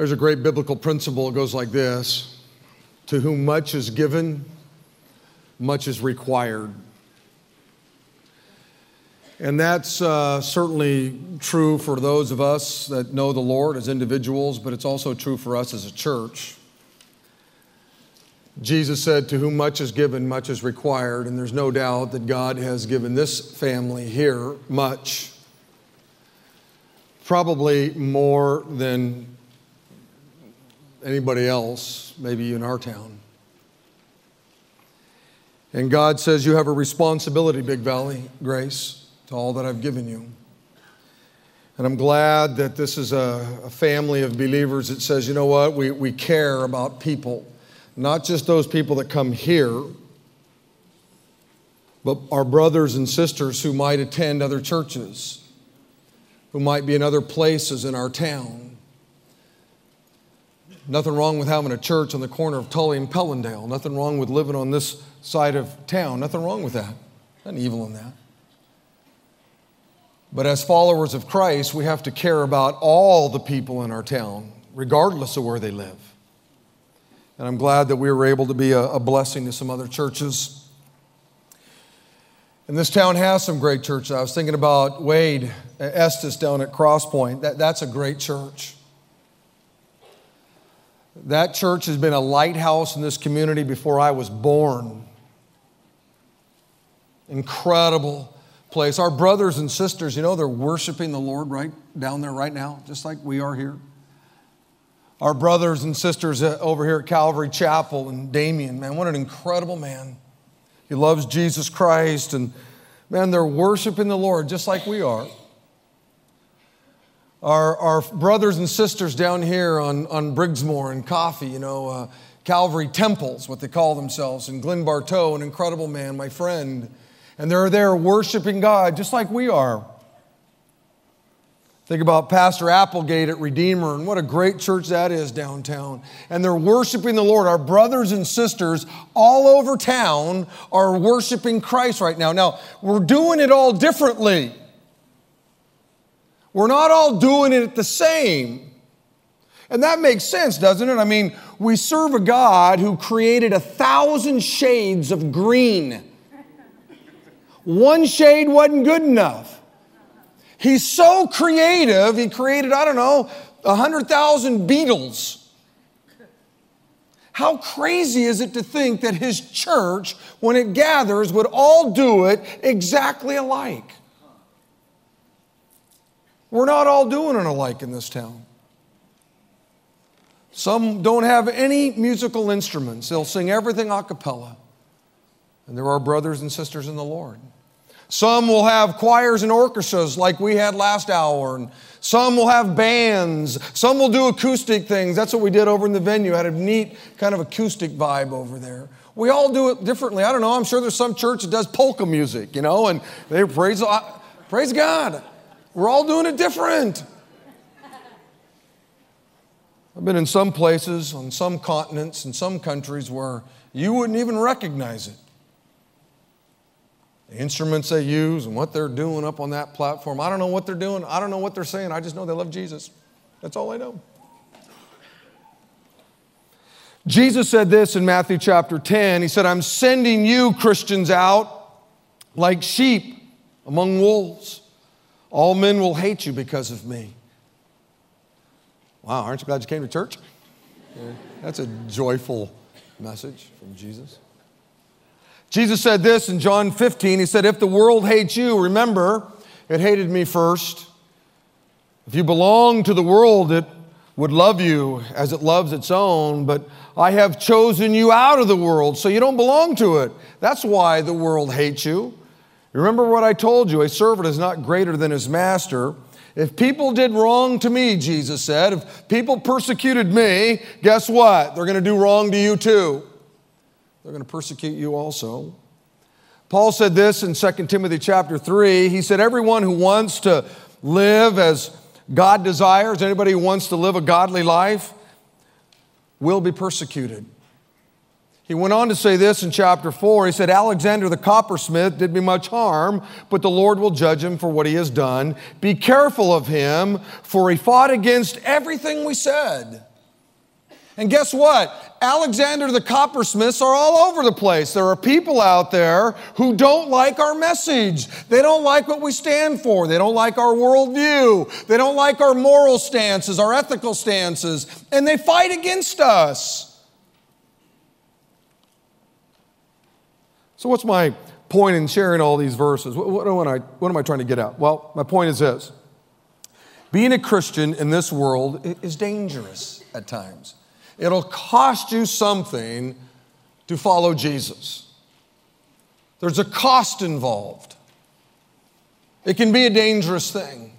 There's a great biblical principle. It goes like this To whom much is given, much is required. And that's uh, certainly true for those of us that know the Lord as individuals, but it's also true for us as a church. Jesus said, To whom much is given, much is required. And there's no doubt that God has given this family here much, probably more than anybody else, maybe in our town. And God says, You have a responsibility, Big Valley Grace, to all that I've given you. And I'm glad that this is a, a family of believers that says, You know what? We, we care about people not just those people that come here, but our brothers and sisters who might attend other churches, who might be in other places in our town. Nothing wrong with having a church on the corner of Tully and Pelandale. Nothing wrong with living on this side of town. Nothing wrong with that. Nothing evil in that. But as followers of Christ, we have to care about all the people in our town, regardless of where they live. And I'm glad that we were able to be a, a blessing to some other churches. And this town has some great churches. I was thinking about Wade Estes down at Crosspoint. That, that's a great church. That church has been a lighthouse in this community before I was born. Incredible place. Our brothers and sisters, you know, they're worshiping the Lord right down there right now, just like we are here our brothers and sisters uh, over here at Calvary Chapel and Damien, man, what an incredible man. He loves Jesus Christ and man, they're worshiping the Lord just like we are. Our, our brothers and sisters down here on, on Briggsmore and Coffee, you know, uh, Calvary Temples, what they call themselves, and Glenn Bartow, an incredible man, my friend. And they're there worshiping God just like we are. Think about Pastor Applegate at Redeemer and what a great church that is downtown. And they're worshiping the Lord. Our brothers and sisters all over town are worshiping Christ right now. Now, we're doing it all differently. We're not all doing it the same. And that makes sense, doesn't it? I mean, we serve a God who created a thousand shades of green. One shade wasn't good enough. He's so creative, he created, I don't know, 100,000 beetles. How crazy is it to think that his church, when it gathers, would all do it exactly alike? We're not all doing it alike in this town. Some don't have any musical instruments, they'll sing everything a cappella. And there are brothers and sisters in the Lord. Some will have choirs and orchestras like we had last hour. And some will have bands. Some will do acoustic things. That's what we did over in the venue. Had a neat kind of acoustic vibe over there. We all do it differently. I don't know. I'm sure there's some church that does polka music, you know, and they praise, praise God. We're all doing it different. I've been in some places, on some continents, in some countries where you wouldn't even recognize it the instruments they use and what they're doing up on that platform. I don't know what they're doing. I don't know what they're saying. I just know they love Jesus. That's all I know. Jesus said this in Matthew chapter 10. He said, I'm sending you, Christians, out like sheep among wolves. All men will hate you because of me. Wow, aren't you glad you came to church? Yeah, that's a joyful message from Jesus. Jesus said this in John 15. He said, If the world hates you, remember, it hated me first. If you belong to the world, it would love you as it loves its own, but I have chosen you out of the world, so you don't belong to it. That's why the world hates you. Remember what I told you a servant is not greater than his master. If people did wrong to me, Jesus said, if people persecuted me, guess what? They're going to do wrong to you too. They're going to persecute you also. Paul said this in 2 Timothy chapter 3. He said, Everyone who wants to live as God desires, anybody who wants to live a godly life, will be persecuted. He went on to say this in chapter 4. He said, Alexander the coppersmith did me much harm, but the Lord will judge him for what he has done. Be careful of him, for he fought against everything we said. And guess what? Alexander the coppersmiths are all over the place. There are people out there who don't like our message. They don't like what we stand for. They don't like our worldview. They don't like our moral stances, our ethical stances, and they fight against us. So, what's my point in sharing all these verses? What, what, what, am, I, what am I trying to get at? Well, my point is this being a Christian in this world is dangerous at times. It'll cost you something to follow Jesus. There's a cost involved. It can be a dangerous thing.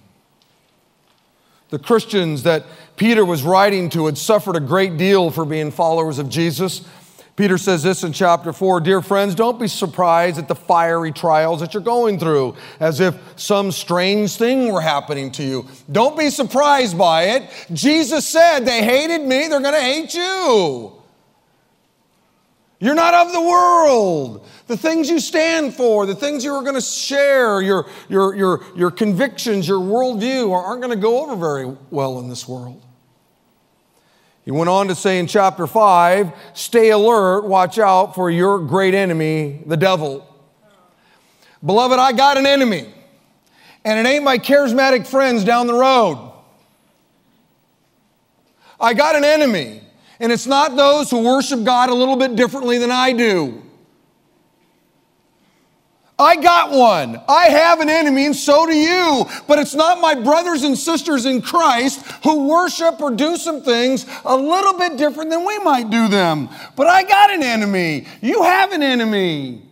The Christians that Peter was writing to had suffered a great deal for being followers of Jesus. Peter says this in chapter 4 Dear friends, don't be surprised at the fiery trials that you're going through, as if some strange thing were happening to you. Don't be surprised by it. Jesus said, They hated me, they're going to hate you. You're not of the world. The things you stand for, the things you are going to share, your, your, your, your convictions, your worldview aren't going to go over very well in this world. He went on to say in chapter 5 stay alert, watch out for your great enemy, the devil. Beloved, I got an enemy, and it ain't my charismatic friends down the road. I got an enemy, and it's not those who worship God a little bit differently than I do. I got one. I have an enemy, and so do you. But it's not my brothers and sisters in Christ who worship or do some things a little bit different than we might do them. But I got an enemy. You have an enemy.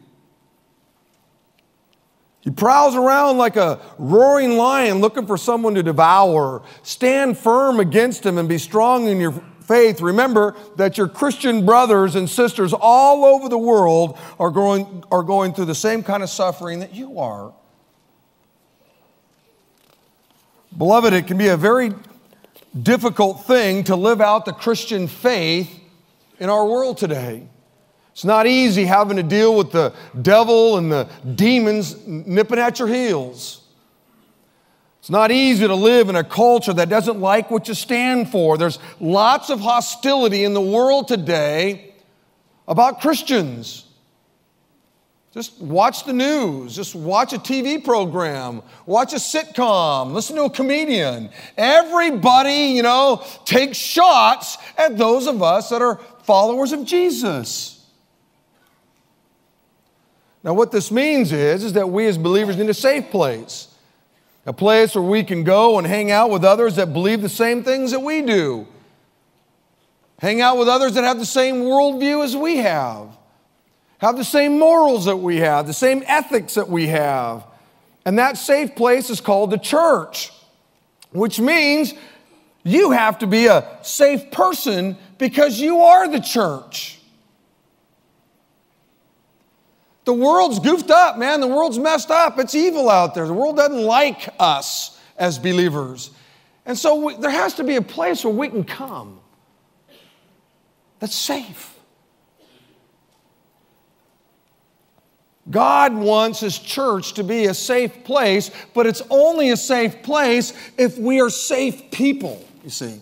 He prowls around like a roaring lion looking for someone to devour. Stand firm against him and be strong in your faith, remember that your Christian brothers and sisters all over the world are going, are going through the same kind of suffering that you are. Beloved, it can be a very difficult thing to live out the Christian faith in our world today. It's not easy having to deal with the devil and the demons nipping at your heels. It's not easy to live in a culture that doesn't like what you stand for. There's lots of hostility in the world today about Christians. Just watch the news, just watch a TV program, watch a sitcom, listen to a comedian. Everybody, you know, takes shots at those of us that are followers of Jesus. Now, what this means is, is that we as believers need a safe place a place where we can go and hang out with others that believe the same things that we do. Hang out with others that have the same worldview as we have, have the same morals that we have, the same ethics that we have. And that safe place is called the church, which means you have to be a safe person because you are the church. The world's goofed up, man. The world's messed up. It's evil out there. The world doesn't like us as believers. And so we, there has to be a place where we can come that's safe. God wants His church to be a safe place, but it's only a safe place if we are safe people, you see.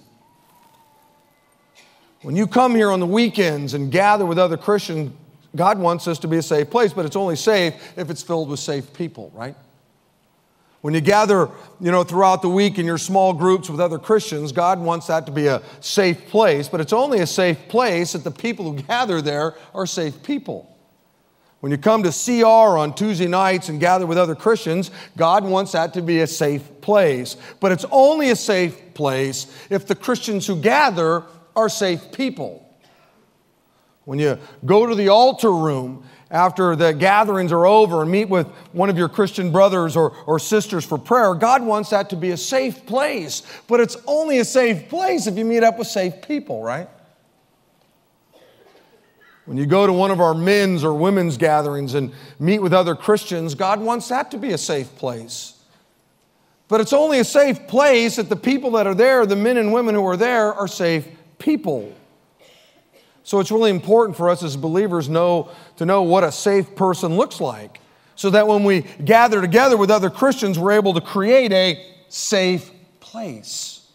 When you come here on the weekends and gather with other Christians, God wants us to be a safe place, but it's only safe if it's filled with safe people, right? When you gather, you know, throughout the week in your small groups with other Christians, God wants that to be a safe place, but it's only a safe place if the people who gather there are safe people. When you come to CR on Tuesday nights and gather with other Christians, God wants that to be a safe place. But it's only a safe place if the Christians who gather are safe people. When you go to the altar room after the gatherings are over and meet with one of your Christian brothers or, or sisters for prayer, God wants that to be a safe place. But it's only a safe place if you meet up with safe people, right? When you go to one of our men's or women's gatherings and meet with other Christians, God wants that to be a safe place. But it's only a safe place if the people that are there, the men and women who are there, are safe people. So it's really important for us as believers know, to know what a safe person looks like so that when we gather together with other Christians, we're able to create a safe place.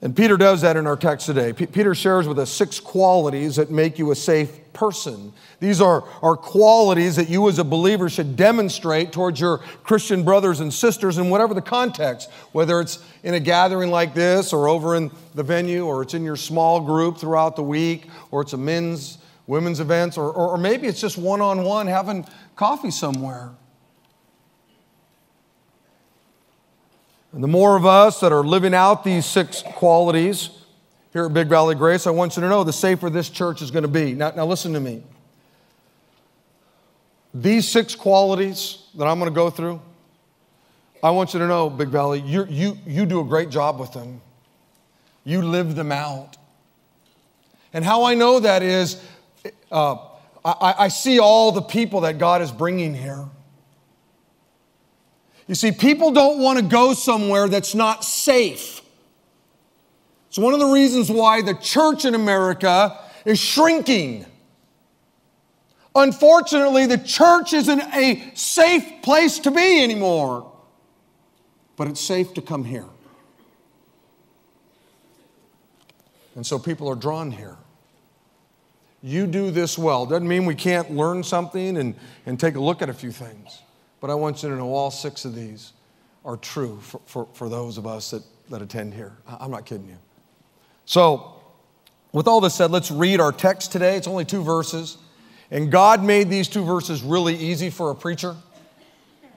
And Peter does that in our text today. P- Peter shares with us six qualities that make you a safe person. These are, are qualities that you as a believer should demonstrate towards your Christian brothers and sisters in whatever the context, whether it's in a gathering like this or over in the venue or it's in your small group throughout the week or it's a men's, women's events or, or, or maybe it's just one on one having coffee somewhere. And the more of us that are living out these six qualities here at Big Valley Grace, I want you to know the safer this church is going to be. Now, now listen to me. These six qualities that I'm going to go through, I want you to know, Big Valley, you you, you do a great job with them. You live them out. And how I know that is, uh, I, I see all the people that God is bringing here. You see, people don't want to go somewhere that's not safe. It's one of the reasons why the church in America is shrinking. Unfortunately, the church isn't a safe place to be anymore, but it's safe to come here. And so people are drawn here. You do this well. Doesn't mean we can't learn something and, and take a look at a few things. But I want you to know all six of these are true for, for, for those of us that, that attend here. I'm not kidding you. So, with all this said, let's read our text today. It's only two verses. And God made these two verses really easy for a preacher.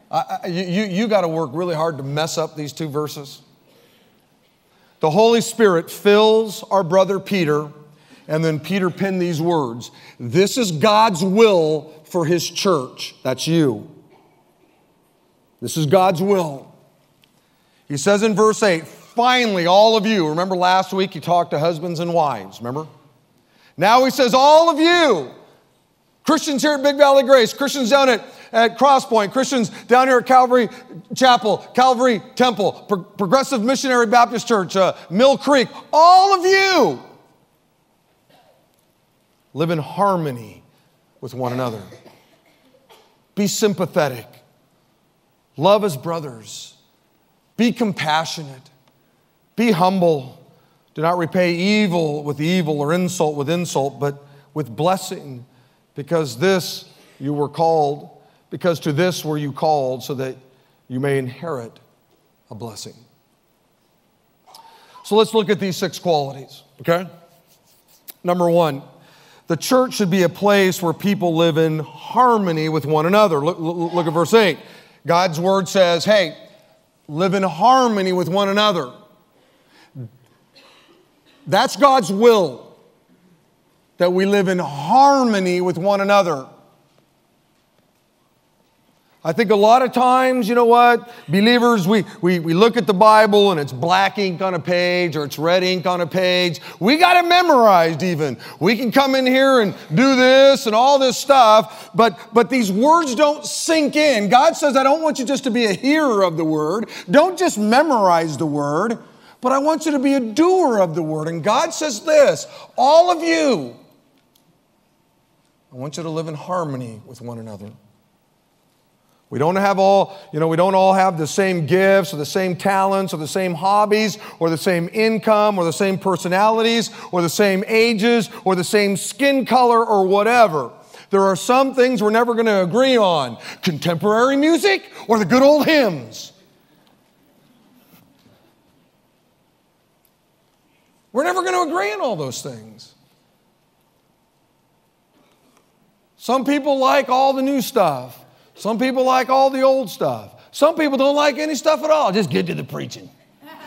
I, I, you you got to work really hard to mess up these two verses. The Holy Spirit fills our brother Peter, and then Peter penned these words This is God's will for his church. That's you. This is God's will. He says in verse 8, finally, all of you, remember last week he talked to husbands and wives, remember? Now he says, all of you, Christians here at Big Valley Grace, Christians down at, at Crosspoint, Christians down here at Calvary Chapel, Calvary Temple, Pro- Progressive Missionary Baptist Church, uh, Mill Creek, all of you live in harmony with one another. Be sympathetic. Love as brothers. Be compassionate. Be humble. Do not repay evil with evil or insult with insult, but with blessing, because this you were called, because to this were you called, so that you may inherit a blessing. So let's look at these six qualities, okay? Number one, the church should be a place where people live in harmony with one another. Look, look, look at verse 8. God's word says, hey, live in harmony with one another. That's God's will, that we live in harmony with one another. I think a lot of times, you know what, believers, we, we, we look at the Bible and it's black ink on a page or it's red ink on a page. We got it memorized even. We can come in here and do this and all this stuff, but, but these words don't sink in. God says, I don't want you just to be a hearer of the word. Don't just memorize the word, but I want you to be a doer of the word. And God says this all of you, I want you to live in harmony with one another. We don't have all, you know, we don't all have the same gifts or the same talents or the same hobbies or the same income or the same personalities or the same ages or the same skin color or whatever. There are some things we're never going to agree on contemporary music or the good old hymns. We're never going to agree on all those things. Some people like all the new stuff. Some people like all the old stuff. Some people don't like any stuff at all. Just get to the preaching.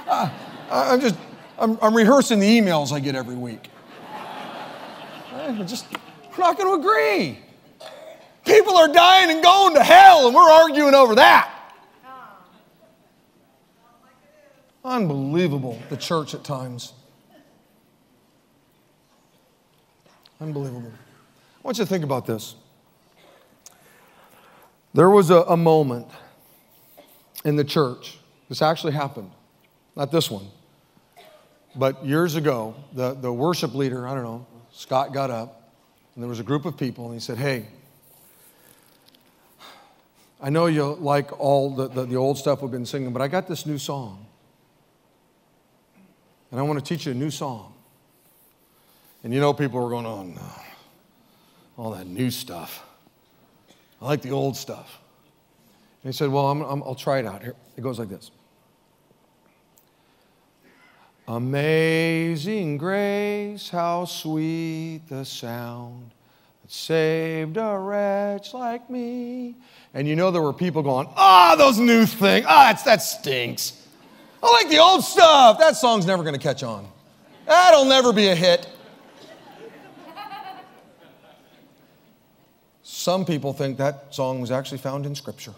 Uh, I'm just, I'm, I'm, rehearsing the emails I get every week. We're just, we're not going to agree. People are dying and going to hell, and we're arguing over that. Unbelievable, the church at times. Unbelievable. I want you to think about this. There was a, a moment in the church, this actually happened, not this one, but years ago, the, the worship leader, I don't know, Scott got up, and there was a group of people, and he said, Hey, I know you like all the, the, the old stuff we've been singing, but I got this new song. and I want to teach you a new song. And you know, people were going, oh no, all that new stuff. I like the old stuff. And he said, well, i will try it out. Here, it goes like this. Amazing grace, how sweet the sound that saved a wretch like me. And you know there were people going, ah, oh, those new things, ah, oh, that stinks. I like the old stuff. That song's never going to catch on. That'll never be a hit. Some people think that song was actually found in Scripture.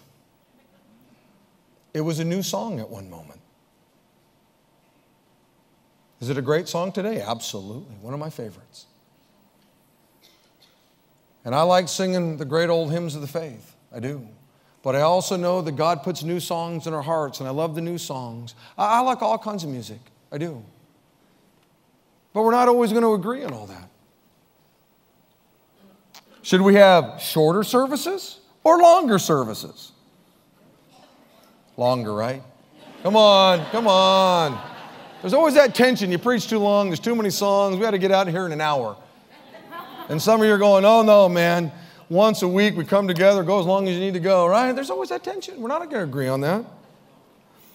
It was a new song at one moment. Is it a great song today? Absolutely. One of my favorites. And I like singing the great old hymns of the faith. I do. But I also know that God puts new songs in our hearts, and I love the new songs. I, like all kinds of music. I do. But we're not always going to agree on all that. Should we have shorter services or longer services? Longer, right? Come on, come on. There's always that tension. You preach too long, there's too many songs. We got to get out of here in an hour. And some of you are going, oh no, man. Once a week we come together, go as long as you need to go, right? There's always that tension. We're not going to agree on that.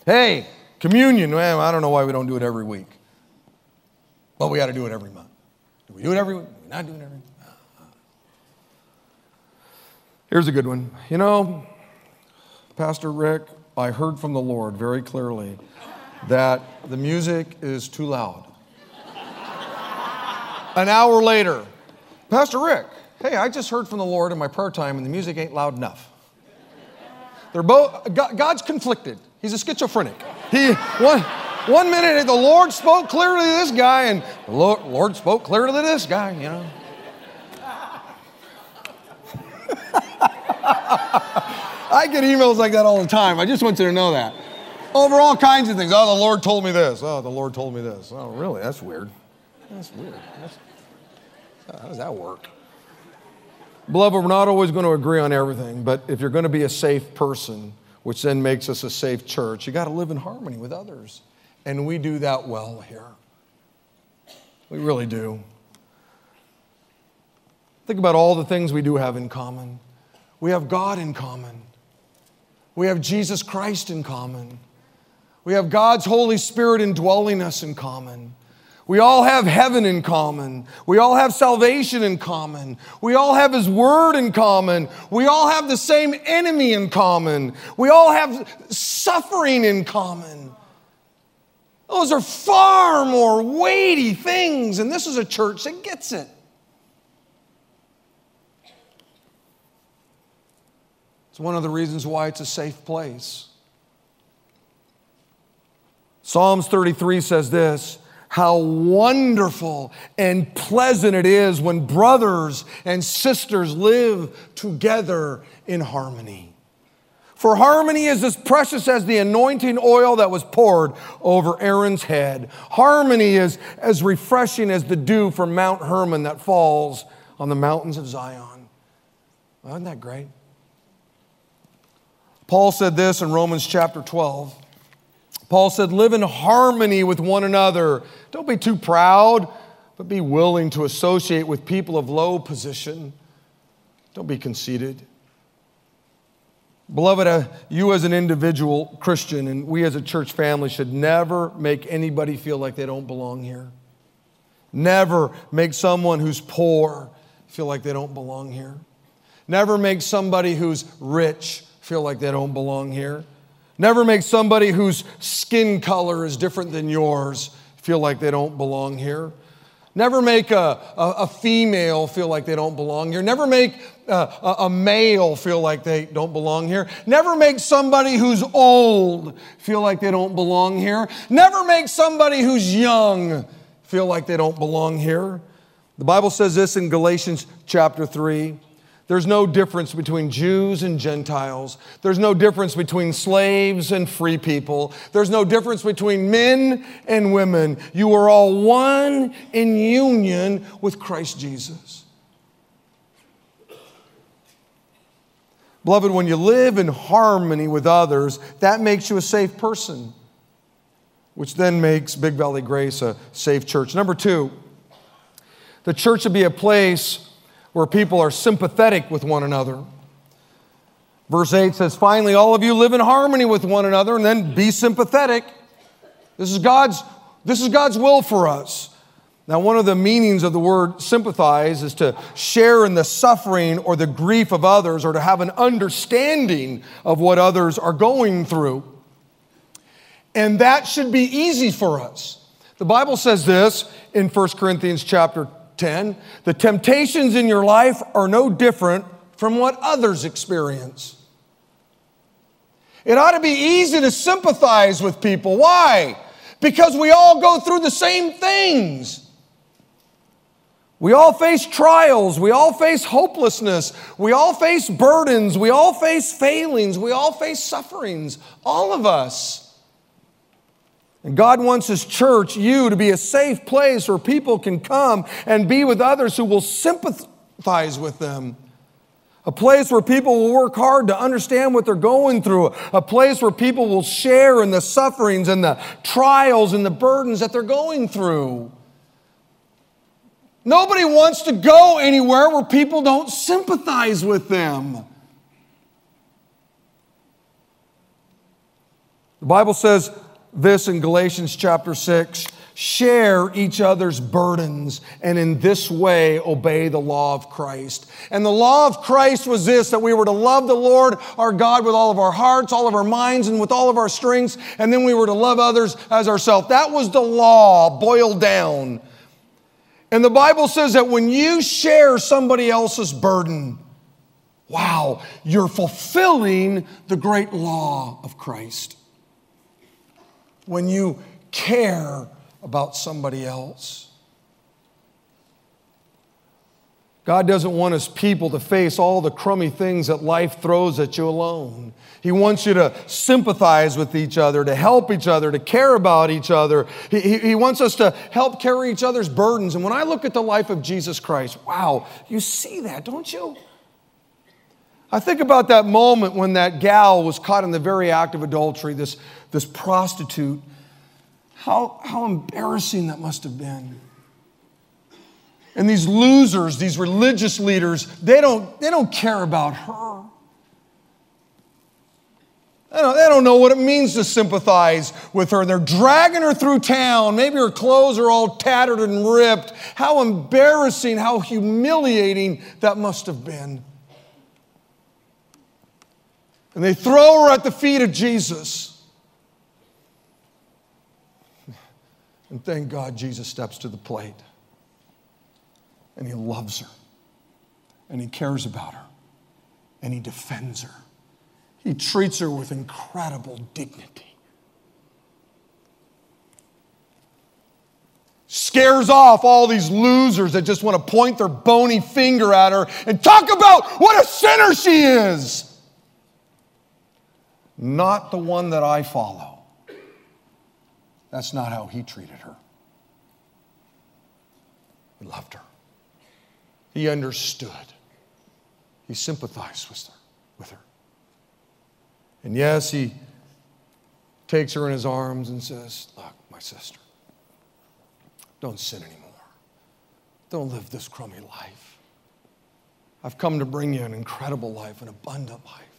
Hey, communion, man, I don't know why we don't do it every week. But we got to do it every month. Do we do it every week? Do we not do it every? Here's a good one. You know, Pastor Rick, I heard from the Lord very clearly that the music is too loud. An hour later, Pastor Rick, hey, I just heard from the Lord in my prayer time and the music ain't loud enough. They're both, God's conflicted. He's a schizophrenic. He, one, one minute the Lord spoke clearly to this guy and the Lord, spoke clearly to this guy, you know. I get emails like that all the time. I just want you to know that. Over all kinds of things. Oh, the Lord told me this. Oh, the Lord told me this. Oh, really? That's weird. That's weird. That's, oh, how does that work? Beloved, we're not always going to agree on everything, but if you're going to be a safe person, which then makes us a safe church, you got to live in harmony with others. And we do that well here. We really do. Think about all the things we do have in common. We have God in common. We have Jesus Christ in common. We have God's Holy Spirit indwelling us in common. We all have heaven in common. We all have salvation in common. We all have His Word in common. We all have the same enemy in common. We all have suffering in common. Those are far more weighty things, and this is a church that gets it. It's one of the reasons why it's a safe place. Psalms 33 says this how wonderful and pleasant it is when brothers and sisters live together in harmony. For harmony is as precious as the anointing oil that was poured over Aaron's head. Harmony is as refreshing as the dew from Mount Hermon that falls on the mountains of Zion. Well, isn't that great? Paul said this in Romans chapter 12. Paul said, Live in harmony with one another. Don't be too proud, but be willing to associate with people of low position. Don't be conceited. Beloved, uh, you as an individual Christian and we as a church family should never make anybody feel like they don't belong here. Never make someone who's poor feel like they don't belong here. Never make somebody who's rich feel like they don't belong here. Never make somebody whose skin color is different than yours feel like they don't belong here. Never make a, a, a female feel like they don't belong here. Never make a, a male feel like they don't belong here. Never make somebody who's old feel like they don't belong here. Never make somebody who's young feel like they don't belong here. The Bible says this in Galatians chapter 3. There's no difference between Jews and Gentiles. There's no difference between slaves and free people. There's no difference between men and women. You are all one in union with Christ Jesus. Beloved, when you live in harmony with others, that makes you a safe person. which then makes Big Valley Grace a safe church. Number two, the church should be a place where people are sympathetic with one another. Verse 8 says, Finally, all of you live in harmony with one another and then be sympathetic. This is God's, this is God's will for us. Now, one of the meanings of the word sympathize is to share in the suffering or the grief of others or to have an understanding of what others are going through. And that should be easy for us. The Bible says this in 1 Corinthians chapter 10 the temptations in your life are no different from what others experience. It ought to be easy to sympathize with people. Why? Because we all go through the same things. We all face trials. We all face hopelessness. We all face burdens. We all face failings. We all face sufferings. All of us. And God wants His church, you, to be a safe place where people can come and be with others who will sympathize with them. A place where people will work hard to understand what they're going through. A place where people will share in the sufferings and the trials and the burdens that they're going through. Nobody wants to go anywhere where people don't sympathize with them. The Bible says, this in Galatians chapter 6 share each other's burdens and in this way obey the law of Christ. And the law of Christ was this that we were to love the Lord our God with all of our hearts, all of our minds, and with all of our strengths, and then we were to love others as ourselves. That was the law boiled down. And the Bible says that when you share somebody else's burden, wow, you're fulfilling the great law of Christ when you care about somebody else. God doesn't want his people to face all the crummy things that life throws at you alone. He wants you to sympathize with each other, to help each other, to care about each other. He, he, he, wants us to help carry each other's burdens. And when I look at the life of Jesus Christ, wow, you see that, don't you? I think about that moment when that gal was caught in the very act of adultery, this, this prostitute. How, how embarrassing that must have been. And these losers, these religious leaders, they don't, they don't care about her. They don't, they don't know what it means to sympathize with her. They're dragging her through town. Maybe her clothes are all tattered and ripped. How embarrassing, how humiliating that must have been. And they throw her at the feet of Jesus. And thank God Jesus steps to the plate. And he loves her. And he cares about her. And he defends her. He treats her with incredible dignity. Scares off all these losers that just want to point their bony finger at her and talk about what a sinner she is not the one that I follow. That's not how he treated her. He loved her. He understood. He sympathized with her. With her. And yes, he takes her in his arms and says, Look, my sister, don't sin anymore. Don't live this crummy life. I've come to bring you an incredible life, an abundant life.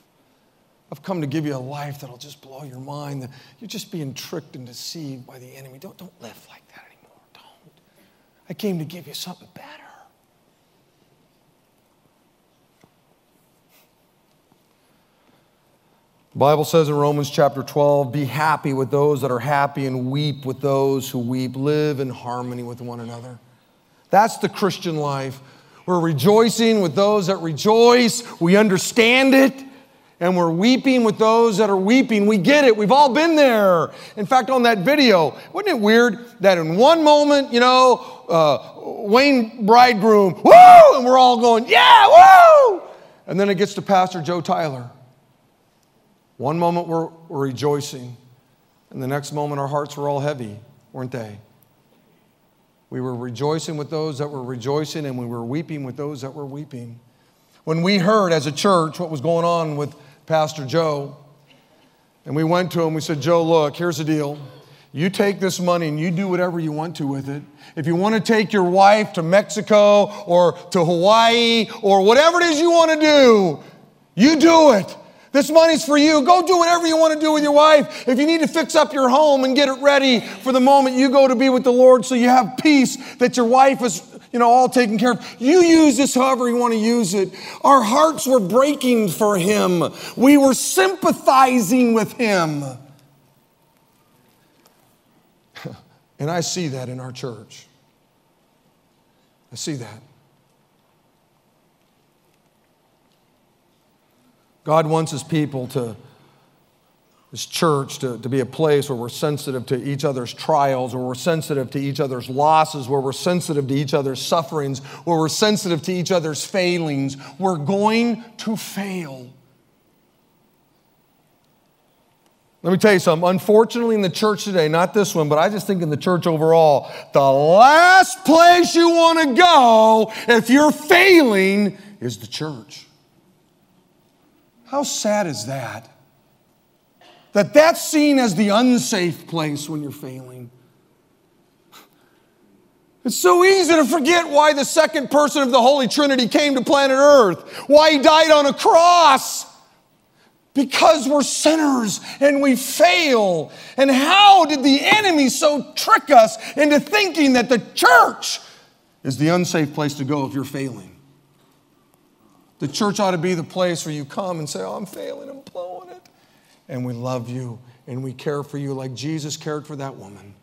I've come to give you a life that'll just blow your mind. You're just being tricked and deceived by the enemy. Don't, don't live like that anymore. Don't. I came to give you something better. The Bible says in Romans chapter 12, be happy with those that are happy and weep with those who weep. Live in harmony with one another. That's the Christian life. We're rejoicing with those that rejoice. We understand it and we're weeping with those that are weeping. We get it. We've all been there. In fact, on that video, wasn't it weird that in one moment, you know, uh, Wayne Bridegroom, woo, and we're all going, yeah, woo! And then it gets to Pastor Joe Tyler. One moment we're, we're rejoicing, and the next moment our hearts were all heavy, weren't they? We were rejoicing with those that were rejoicing, and we were weeping with those that were weeping. When we heard as a church what was going on with Pastor Joe. And we went to him, we said, Joe, look, here's the deal. you take this money and you do whatever you want to with it. If you want to take your wife to Mexico or to Hawaii or whatever it is you want to do, you do it. This money's for you. Go do whatever you want to do with your wife. If you need to fix up your home and get it ready for the moment you go to be with the Lord so you have peace that your wife is, you know, all taken care of. You use this however you want to use it. Our hearts were breaking for him. We were sympathizing with him. And I see that in our church. I see that. God wants his people to, his church, to, to be a place where we're sensitive to each other's trials, where we're sensitive to each other's losses, where we're sensitive to each other's sufferings, where we're sensitive to each other's failings. We're going to fail. Let me tell you something. Unfortunately, in the church today, not this one, but I just think in the church overall, the last place you want to go if you're failing is the church. How sad is that? That that's seen as the unsafe place when you're failing. It's so easy to forget why the second person of the Holy Trinity came to planet Earth, why he died on a cross. Because we're sinners and we fail. And how did the enemy so trick us into thinking that the church is the unsafe place to go if you're failing? The church ought to be the place where you come and say, Oh, I'm failing, I'm blowing it. And we love you and we care for you like Jesus cared for that woman.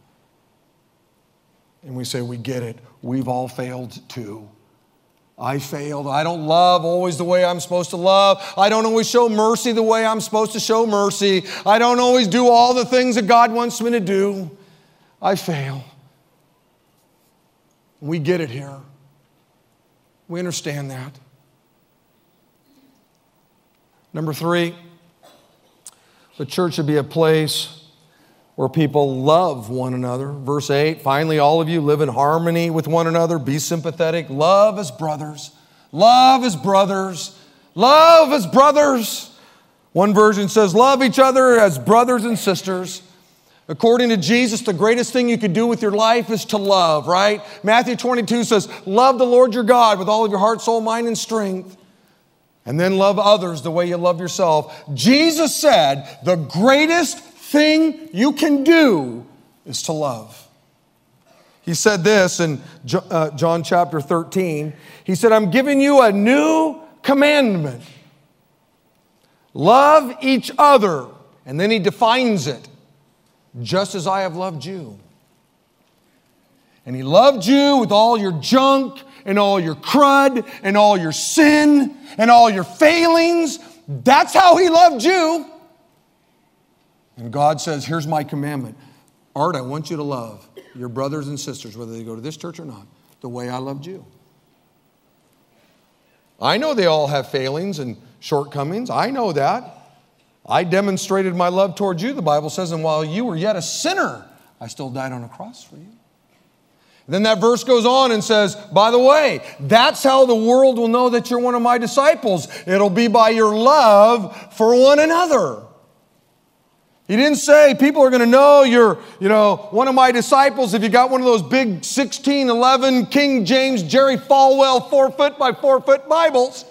And we say, We get it. We've all failed too. I failed. I don't love always the way I'm supposed to love. I don't always show mercy the way I'm supposed to show mercy. I don't always do all the things that God wants me to do. I fail. We get it here. We understand that. Number three, the church should be a place where people love one another. Verse 8 finally, all of you live in harmony with one another, be sympathetic, love as brothers, love as brothers, love as brothers. One version says, love each other as brothers and sisters. According to Jesus, the greatest thing you could do with your life is to love, right? Matthew 22 says, Love the Lord your God with all of your heart, soul, mind, and strength and then love others the way you love yourself. Jesus said, the greatest thing you can do is to love. He said this in uh, John chapter 13. He said, I'm giving you a new commandment love each other. And then he defines it just as I have loved you. And he loved you with all your junk and all your crud and all your sin and all your failings. That's how he loved you. And God says, Here's my commandment. Art, I want you to love your brothers and sisters, whether they go to this church or not, the way I loved you. I know they all have failings and shortcomings. I know that. I demonstrated my love towards you, the Bible says, and while you were yet a sinner, I still died on a cross for you. Then that verse goes on and says, By the way, that's how the world will know that you're one of my disciples. It'll be by your love for one another. He didn't say people are going to know you're, you know, one of my disciples if you got one of those big 1611 King James Jerry Falwell four foot by four foot Bibles.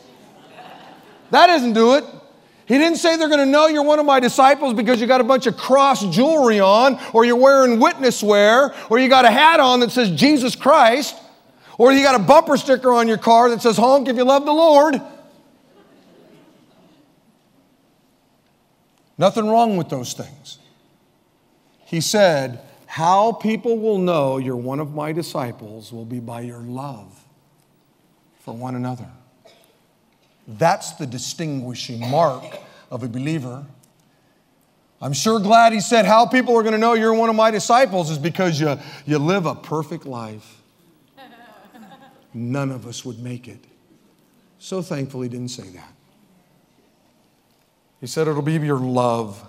That doesn't do it. He didn't say they're going to know you're one of my disciples because you got a bunch of cross jewelry on, or you're wearing witness wear, or you got a hat on that says Jesus Christ, or you got a bumper sticker on your car that says honk if you love the Lord. Nothing wrong with those things. He said, How people will know you're one of my disciples will be by your love for one another. That's the distinguishing mark of a believer. I'm sure glad he said, How people are going to know you're one of my disciples is because you, you live a perfect life. None of us would make it. So thankful he didn't say that. He said it'll be your love.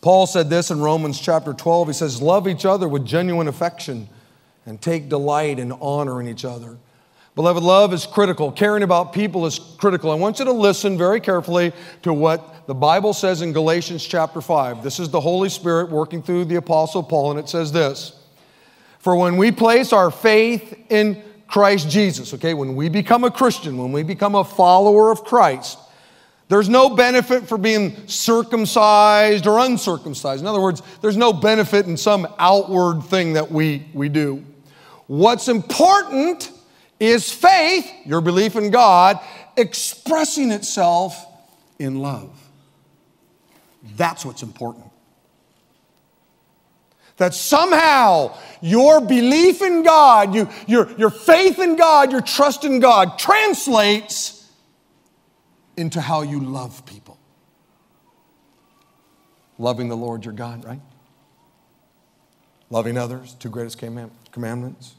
Paul said this in Romans chapter 12. He says, Love each other with genuine affection and take delight in honoring each other. Beloved, love is critical. Caring about people is critical. I want you to listen very carefully to what the Bible says in Galatians chapter 5. This is the Holy Spirit working through the Apostle Paul, and it says this For when we place our faith in Christ Jesus, okay, when we become a Christian, when we become a follower of Christ, there's no benefit for being circumcised or uncircumcised. In other words, there's no benefit in some outward thing that we, we do. What's important is faith, your belief in God, expressing itself in love. That's what's important. That somehow your belief in God, you, your, your faith in God, your trust in God translates into how you love people. Loving the Lord your God, right? Loving others, two greatest commandments.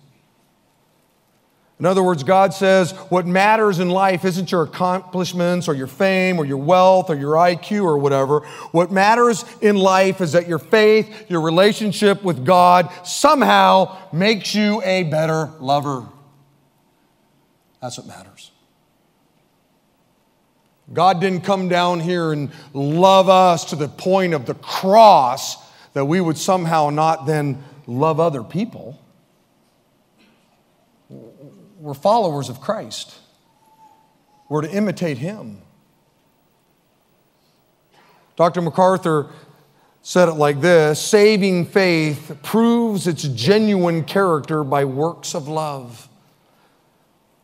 In other words, God says what matters in life isn't your accomplishments or your fame or your wealth or your IQ or whatever. What matters in life is that your faith, your relationship with God somehow makes you a better lover. That's what matters. God didn't come down here and love us to the point of the cross that we would somehow not then love other people we're followers of Christ. We're to imitate him. Dr. MacArthur said it like this saving faith proves its genuine character by works of love.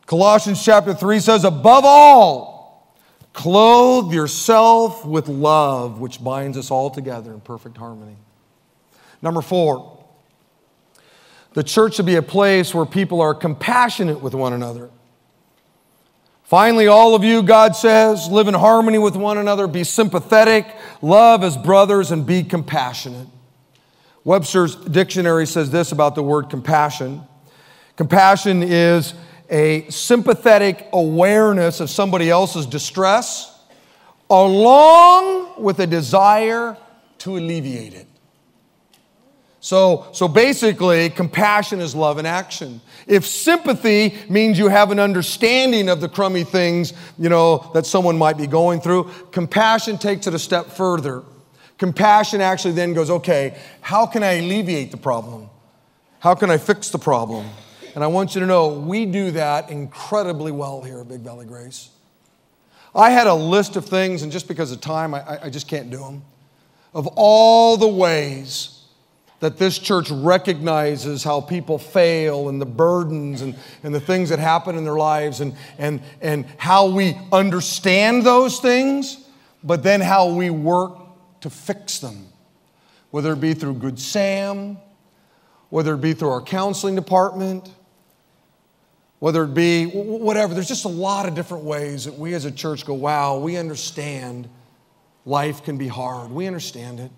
Colossians chapter 3 says, above all, clothe yourself with love, which binds us all together in perfect harmony. Number four, the church should be a place where people are compassionate with one another. Finally, all of you, God says, live in harmony with one another, be sympathetic, love as brothers, and be compassionate. Webster's dictionary says this about the word compassion compassion is a sympathetic awareness of somebody else's distress, along with a desire to alleviate it. So, so basically, compassion is love in action. If sympathy means you have an understanding of the crummy things, you know, that someone might be going through, compassion takes it a step further. Compassion actually then goes, okay, how can I alleviate the problem? How can I fix the problem? And I want you to know we do that incredibly well here at Big Valley Grace. I had a list of things, and just because of time, I, I just can't do them, of all the ways that this church recognizes how people fail and the burdens and, and the things that happen in their lives and, and, and how we understand those things, but then how we work to fix them, whether it be through Good Sam, whether it be through our counseling department, whether it be whatever. There's just a lot of different ways that we as a church go, wow, we understand life can be hard. We understand it.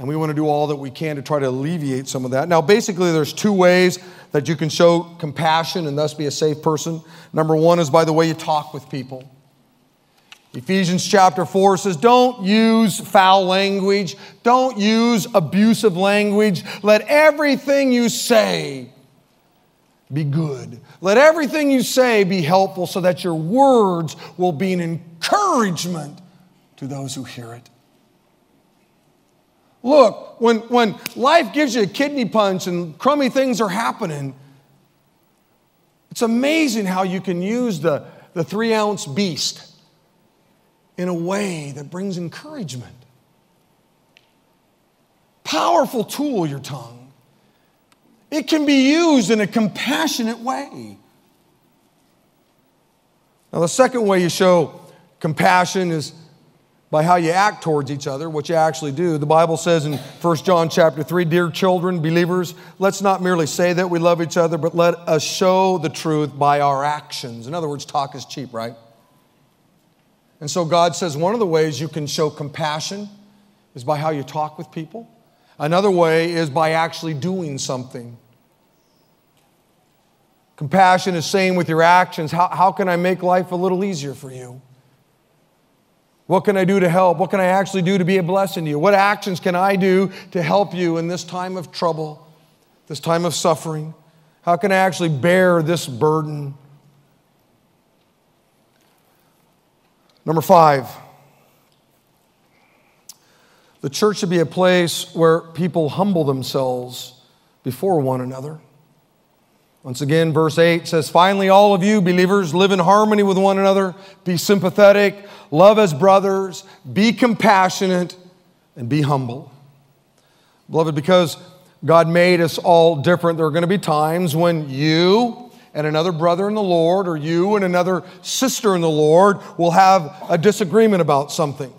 And we want to do all that we can to try to alleviate some of that. Now, basically, there's two ways that you can show compassion and thus be a safe person. Number one is by the way you talk with people. Ephesians chapter 4 says, Don't use foul language, don't use abusive language. Let everything you say be good. Let everything you say be helpful so that your words will be an encouragement to those who hear it. Look, when, when life gives you a kidney punch and crummy things are happening, it's amazing how you can use the, the three ounce beast in a way that brings encouragement. Powerful tool, your tongue. It can be used in a compassionate way. Now, the second way you show compassion is by how you act towards each other, what you actually do. The Bible says in 1 John chapter 3, dear children, believers, let's not merely say that we love each other, but let us show the truth by our actions. In other words, talk is cheap, right? And so God says one of the ways you can show compassion is by how you talk with people. Another way is by actually doing something. Compassion is saying with your actions, how, how can I make life a little easier for you? What can I do to help? What can I actually do to be a blessing to you? What actions can I do to help you in this time of trouble, this time of suffering? How can I actually bear this burden? Number five, the church should be a place where people humble themselves before one another. Once again, verse 8 says, Finally, all of you believers live in harmony with one another, be sympathetic, love as brothers, be compassionate, and be humble. Beloved, because God made us all different, there are going to be times when you and another brother in the Lord, or you and another sister in the Lord, will have a disagreement about something.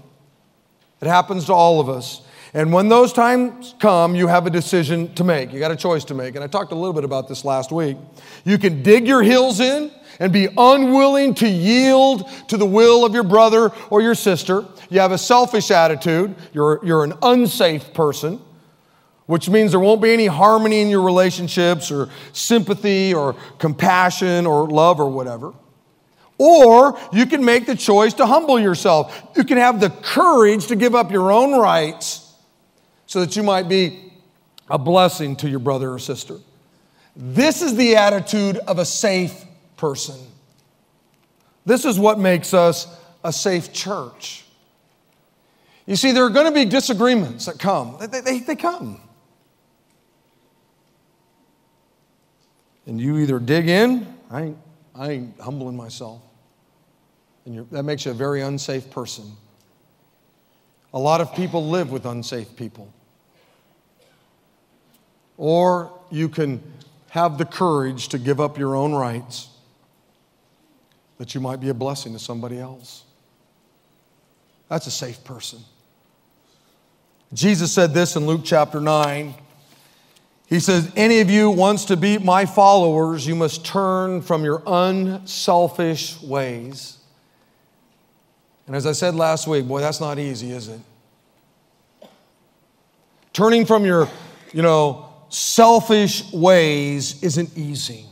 It happens to all of us. And when those times come, you have a decision to make. You got a choice to make. And I talked a little bit about this last week. You can dig your heels in and be unwilling to yield to the will of your brother or your sister. You have a selfish attitude. You're, you're an unsafe person, which means there won't be any harmony in your relationships or sympathy or compassion or love or whatever. Or you can make the choice to humble yourself. You can have the courage to give up your own rights so that you might be a blessing to your brother or sister. This is the attitude of a safe person. This is what makes us a safe church. You see, there are going to be disagreements that come, they, they, they come. And you either dig in, I ain't, I ain't humbling myself. And that makes you a very unsafe person. A lot of people live with unsafe people. Or you can have the courage to give up your own rights that you might be a blessing to somebody else. That's a safe person. Jesus said this in Luke chapter 9. He says, Any of you wants to be my followers, you must turn from your unselfish ways and as I said last week, boy, that's not easy, is it? Turning from your, you know, selfish ways isn't easy.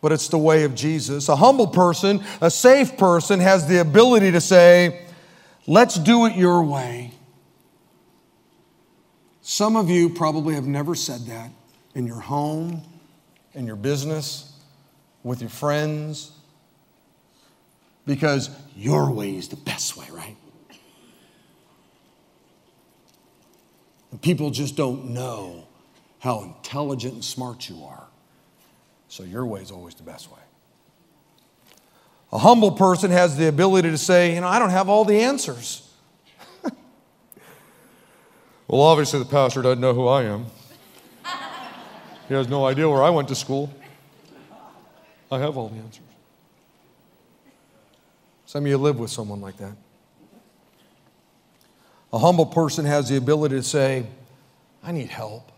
But it's the way of Jesus. A humble person, a safe person, has the ability to say, let's do it your way. Some of you probably have never said that in your home, in your business, with your friends, because your way is the best way, right? People just don't know how intelligent and smart you are. So your way is always the best way. A humble person has the ability to say, you know, I don't have all the answers. well, obviously, the pastor doesn't know who I am. he has no idea where I went to school. I have all the answers. Some of you live with someone like that. A humble person has the ability to say, I need help.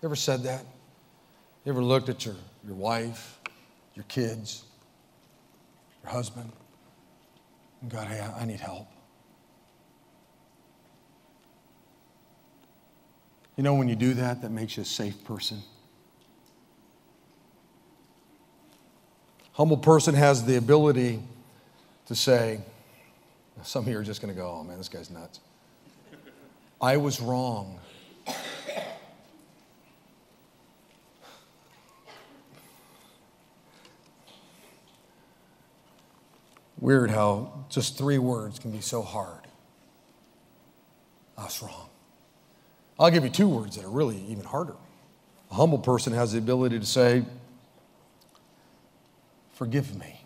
You ever said that? You ever looked at your, your wife, your kids, your husband, and God, hey, I need help? You know, when you do that, that makes you a safe person. Humble person has the ability to say, some of you are just going to go, oh man, this guy's nuts. I was wrong. Weird how just three words can be so hard. I was wrong. I'll give you two words that are really even harder. A humble person has the ability to say, Forgive me.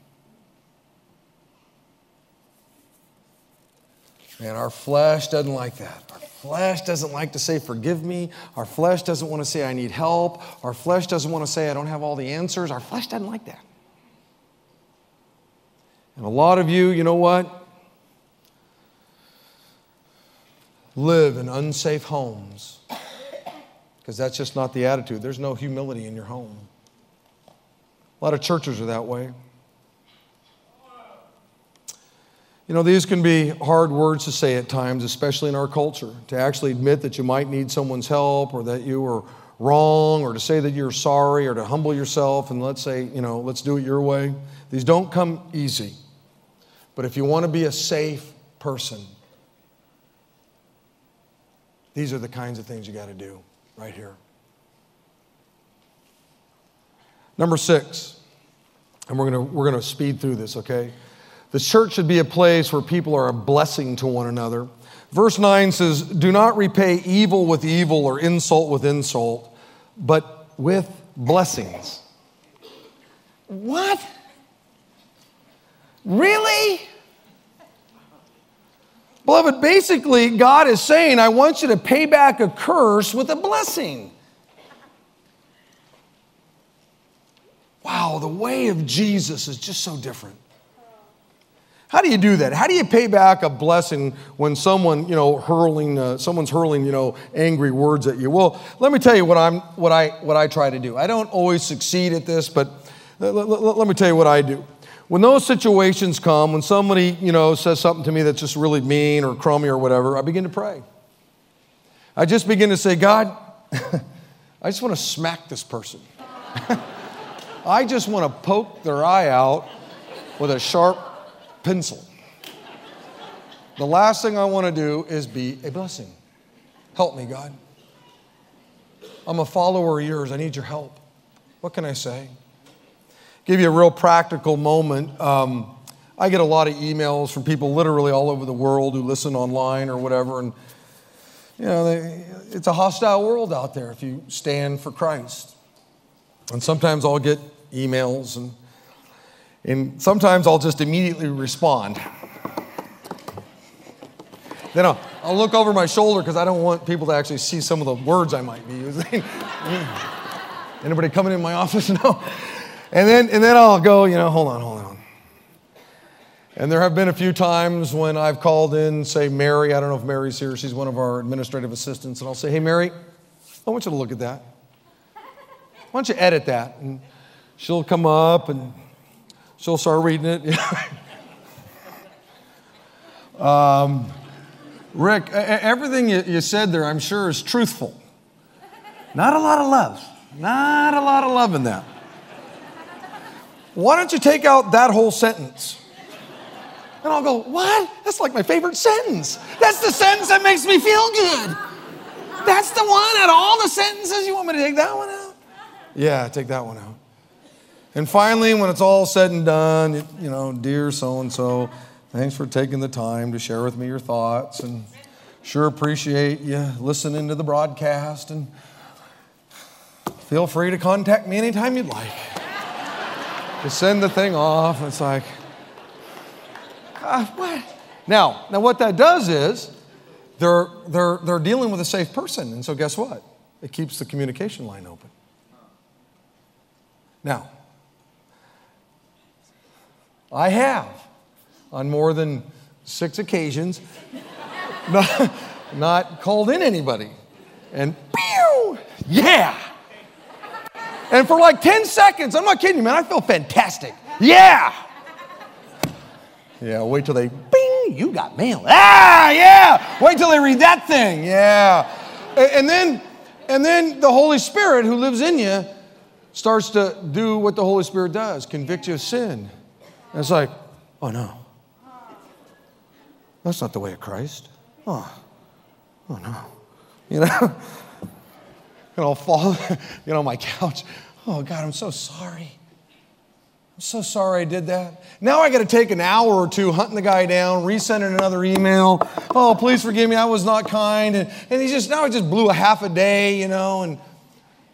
Man, our flesh doesn't like that. Our flesh doesn't like to say, Forgive me. Our flesh doesn't want to say, I need help. Our flesh doesn't want to say, I don't have all the answers. Our flesh doesn't like that. And a lot of you, you know what? Live in unsafe homes because that's just not the attitude. There's no humility in your home. A lot of churches are that way. You know, these can be hard words to say at times, especially in our culture, to actually admit that you might need someone's help or that you were wrong or to say that you're sorry or to humble yourself and let's say, you know, let's do it your way. These don't come easy. But if you want to be a safe person, these are the kinds of things you got to do right here. Number six, and we're going to we're going to speed through this, okay? The church should be a place where people are a blessing to one another. Verse 9 says, Do not repay evil with evil or insult with insult, but with blessings. What? Really? Beloved, basically, God is saying, I want you to pay back a curse with a blessing. Wow, the way of Jesus is just so different. How do you do that? How do you pay back a blessing when someone, you know, hurling, uh, someone's hurling, you know, angry words at you? Well, let me tell you what I'm, what I, what I try to do. I don't always succeed at this, but let, let, let me tell you what I do. When those situations come, when somebody, you know, says something to me that's just really mean or crummy or whatever, I begin to pray. I just begin to say, God, I just want to smack this person. I just want to poke their eye out with a sharp pencil. The last thing I want to do is be a blessing. Help me, God. I'm a follower of yours. I need your help. What can I say? Give you a real practical moment. Um, I get a lot of emails from people literally all over the world who listen online or whatever, and you know, they, it's a hostile world out there if you stand for Christ. And sometimes I'll get emails, and, and sometimes I'll just immediately respond. Then I'll, I'll look over my shoulder because I don't want people to actually see some of the words I might be using. Anybody coming in my office? No. And then, and then I'll go, you know, hold on, hold on. And there have been a few times when I've called in, say, Mary, I don't know if Mary's here, she's one of our administrative assistants, and I'll say, hey, Mary, I want you to look at that. Why don't you edit that? And she'll come up and she'll start reading it. um, Rick, everything you said there, I'm sure, is truthful. Not a lot of love. Not a lot of love in that. Why don't you take out that whole sentence? And I'll go, What? That's like my favorite sentence. That's the sentence that makes me feel good. That's the one out of all the sentences. You want me to take that one out? Yeah, take that one out. And finally, when it's all said and done, you know, dear so and so, thanks for taking the time to share with me your thoughts and sure appreciate you listening to the broadcast and feel free to contact me anytime you'd like. Just send the thing off. It's like, uh, what? Now, now what that does is they're, they're, they're dealing with a safe person. And so guess what? It keeps the communication line open. Now, I have on more than six occasions not, not called in anybody. And pew, yeah. And for like 10 seconds, I'm not kidding you, man, I feel fantastic. Yeah. Yeah, wait till they, bing, you got mail. Ah, yeah. Wait till they read that thing. Yeah. And then, and then the Holy Spirit who lives in you starts to do what the Holy Spirit does convict you of sin. And it's like, oh no. That's not the way of Christ. Oh, oh no. You know? And I'll fall, you know, on my couch. Oh, God, I'm so sorry. I'm so sorry I did that. Now I got to take an hour or two hunting the guy down, resending another email. Oh, please forgive me, I was not kind. And, and he just, now I just blew a half a day, you know. And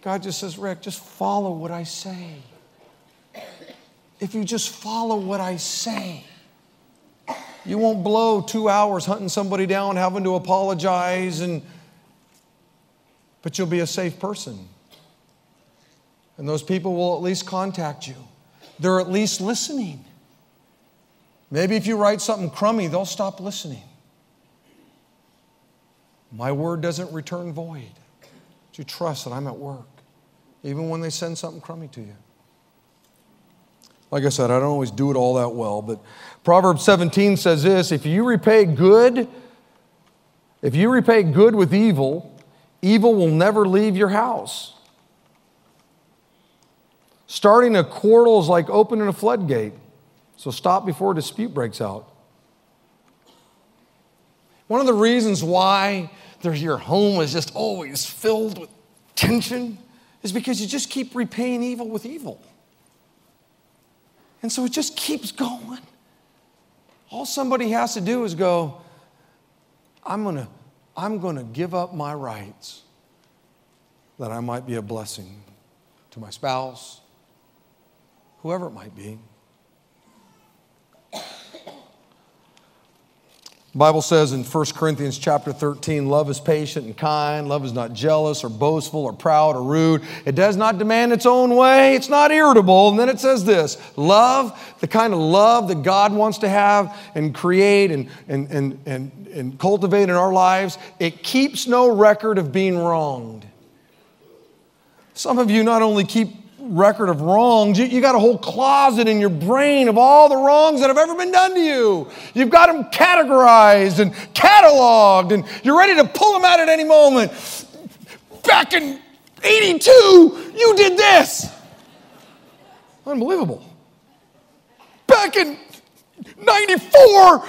God just says, Rick, just follow what I say. If you just follow what I say, you won't blow two hours hunting somebody down, having to apologize and but you'll be a safe person. And those people will at least contact you. They're at least listening. Maybe if you write something crummy, they'll stop listening. My word doesn't return void. But you trust that I'm at work, even when they send something crummy to you. Like I said, I don't always do it all that well, but Proverbs 17 says this if you repay good, if you repay good with evil, Evil will never leave your house. Starting a quarrel is like opening a floodgate, so stop before a dispute breaks out. One of the reasons why your home is just always filled with tension is because you just keep repaying evil with evil. And so it just keeps going. All somebody has to do is go, I'm going to I'm going to give up my rights that I might be a blessing to my spouse, whoever it might be. Bible says in 1 Corinthians chapter 13, love is patient and kind. Love is not jealous or boastful or proud or rude. It does not demand its own way. It's not irritable. And then it says this love, the kind of love that God wants to have and create and, and, and, and, and cultivate in our lives, it keeps no record of being wronged. Some of you not only keep record of wrongs. You, you, got a whole closet in your brain of all the wrongs that have ever been done to you. You've got them categorized and cataloged, and you're ready to pull them out at any moment. Back in 82, you did this. Unbelievable. Back in 94,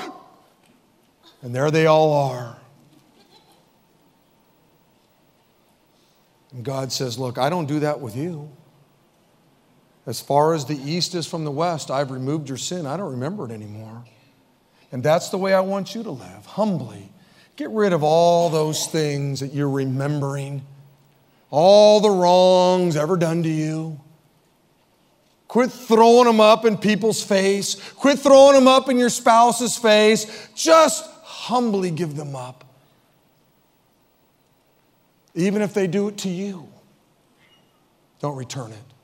and there they all are. And God says, Look, I don't do that with you. As far as the east is from the west, I've removed your sin. I don't remember it anymore. And that's the way I want you to live, humbly. Get rid of all those things that you're remembering, all the wrongs ever done to you. Quit throwing them up in people's face. Quit throwing them up in your spouse's face. Just humbly give them up. Even if they do it to you, don't return it.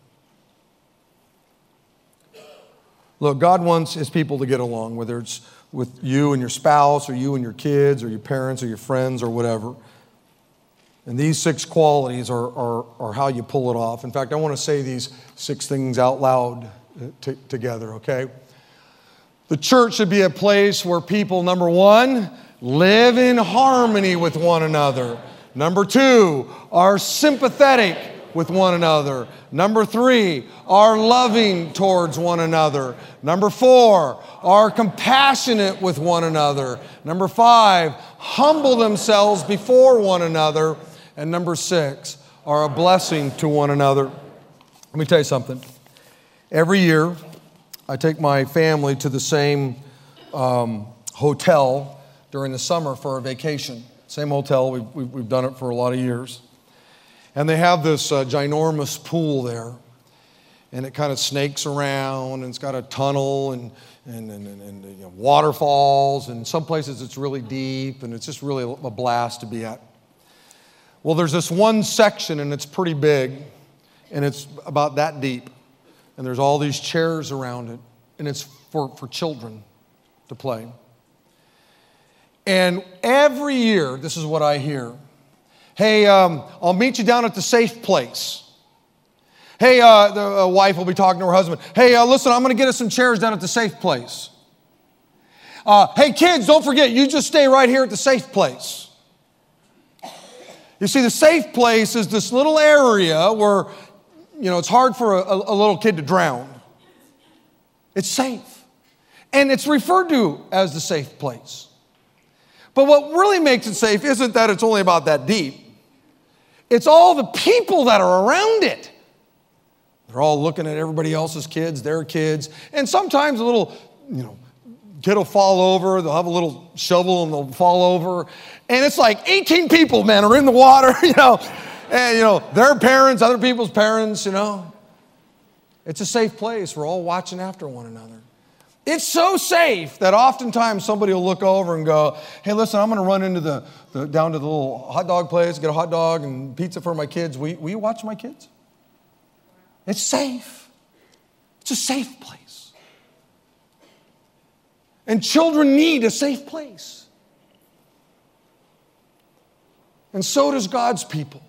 Look, God wants his people to get along, whether it's with you and your spouse, or you and your kids, or your parents, or your friends, or whatever. And these six qualities are, are, are how you pull it off. In fact, I want to say these six things out loud uh, t- together, okay? The church should be a place where people, number one, live in harmony with one another. Number two, are sympathetic with one another. Number three, are loving towards one another. Number four, are compassionate with one another. Number five, humble themselves before one another. And number six, are a blessing to one another. Let me tell you something. Every year, I take my family to the same um, hotel during the summer for a vacation. Same hotel, we've, we've, we've done it for a lot of years. And they have this uh, ginormous pool there. And it kind of snakes around, and it's got a tunnel and, and, and, and, and you know, waterfalls. And some places it's really deep, and it's just really a blast to be at. Well, there's this one section, and it's pretty big, and it's about that deep. And there's all these chairs around it, and it's for, for children to play. And every year, this is what I hear Hey, um, I'll meet you down at the safe place. Hey, uh, the uh, wife will be talking to her husband. Hey, uh, listen, I'm going to get us some chairs down at the safe place. Uh, hey, kids, don't forget, you just stay right here at the safe place. You see, the safe place is this little area where, you know, it's hard for a, a little kid to drown. It's safe. And it's referred to as the safe place. But what really makes it safe isn't that it's only about that deep. It's all the people that are around it. They're all looking at everybody else's kids, their kids, and sometimes a little, you know, kid will fall over, they'll have a little shovel and they'll fall over. And it's like 18 people, man, are in the water, you know, and, you know, their parents, other people's parents, you know. It's a safe place. We're all watching after one another. It's so safe that oftentimes somebody will look over and go, hey, listen, I'm going to run into the, the, down to the little hot dog place, get a hot dog and pizza for my kids. Will, will you watch my kids? It's safe. It's a safe place. And children need a safe place. And so does God's people.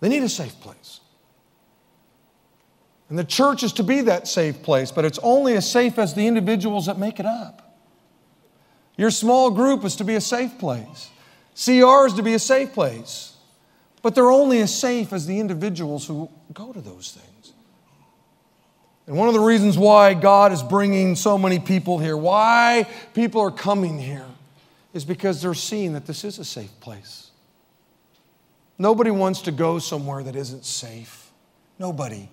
They need a safe place. And the church is to be that safe place, but it's only as safe as the individuals that make it up. Your small group is to be a safe place. CR is to be a safe place. But they're only as safe as the individuals who go to those things. And one of the reasons why God is bringing so many people here, why people are coming here, is because they're seeing that this is a safe place. Nobody wants to go somewhere that isn't safe. Nobody.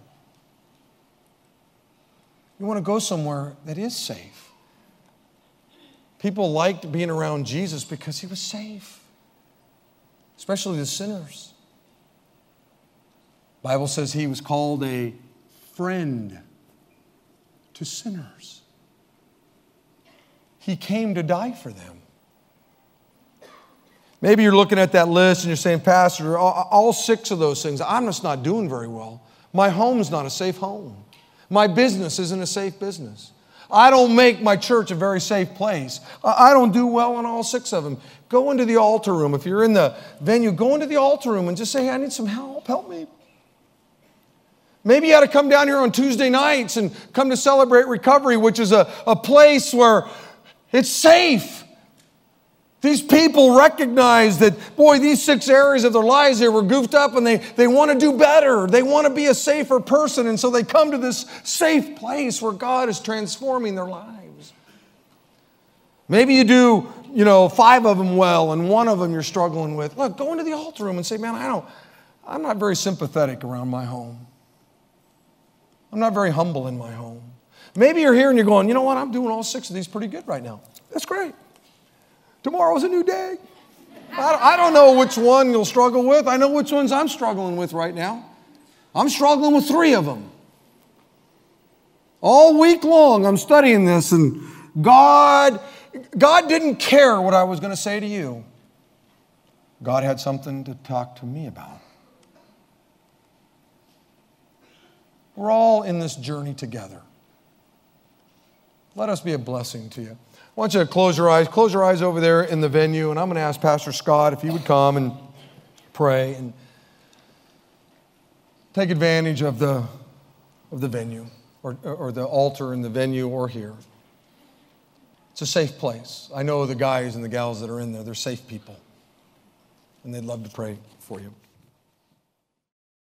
You want to go somewhere that is safe. People liked being around Jesus because he was safe, especially the sinners. Bible says he was called a friend to sinners. He came to die for them. Maybe you're looking at that list and you're saying, Pastor, all, all six of those things, I'm just not doing very well. My home's not a safe home. My business isn't a safe business. I don't make my church a very safe place. I don't do well in all six of them. Go into the altar room. If you're in the venue, go into the altar room and just say, hey, I need some help. Help me. Maybe you ought to come down here on Tuesday nights and come to celebrate recovery, which is a, a place where it's safe. These people recognize that, boy, these six areas of their lives, they were goofed up and they, they want to do better. They want to be a safer person. And so they come to this safe place where God is transforming their lives. Maybe you do, you know, five of them well and one of them you're struggling with. Look, go into the altar room and say, man, I don't, I'm not very sympathetic around my home. I'm not very humble in my home. Maybe you're here and you're going, you know what, I'm doing all six of these pretty good right now. That's great. Tomorrow's a new day. I don't know which one you'll struggle with. I know which ones I'm struggling with right now. I'm struggling with three of them. All week long, I'm studying this, and God, God didn't care what I was going to say to you. God had something to talk to me about. We're all in this journey together. Let us be a blessing to you. I want you to close your eyes. Close your eyes over there in the venue, and I'm going to ask Pastor Scott if he would come and pray and take advantage of the, of the venue or, or the altar in the venue or here. It's a safe place. I know the guys and the gals that are in there, they're safe people, and they'd love to pray for you.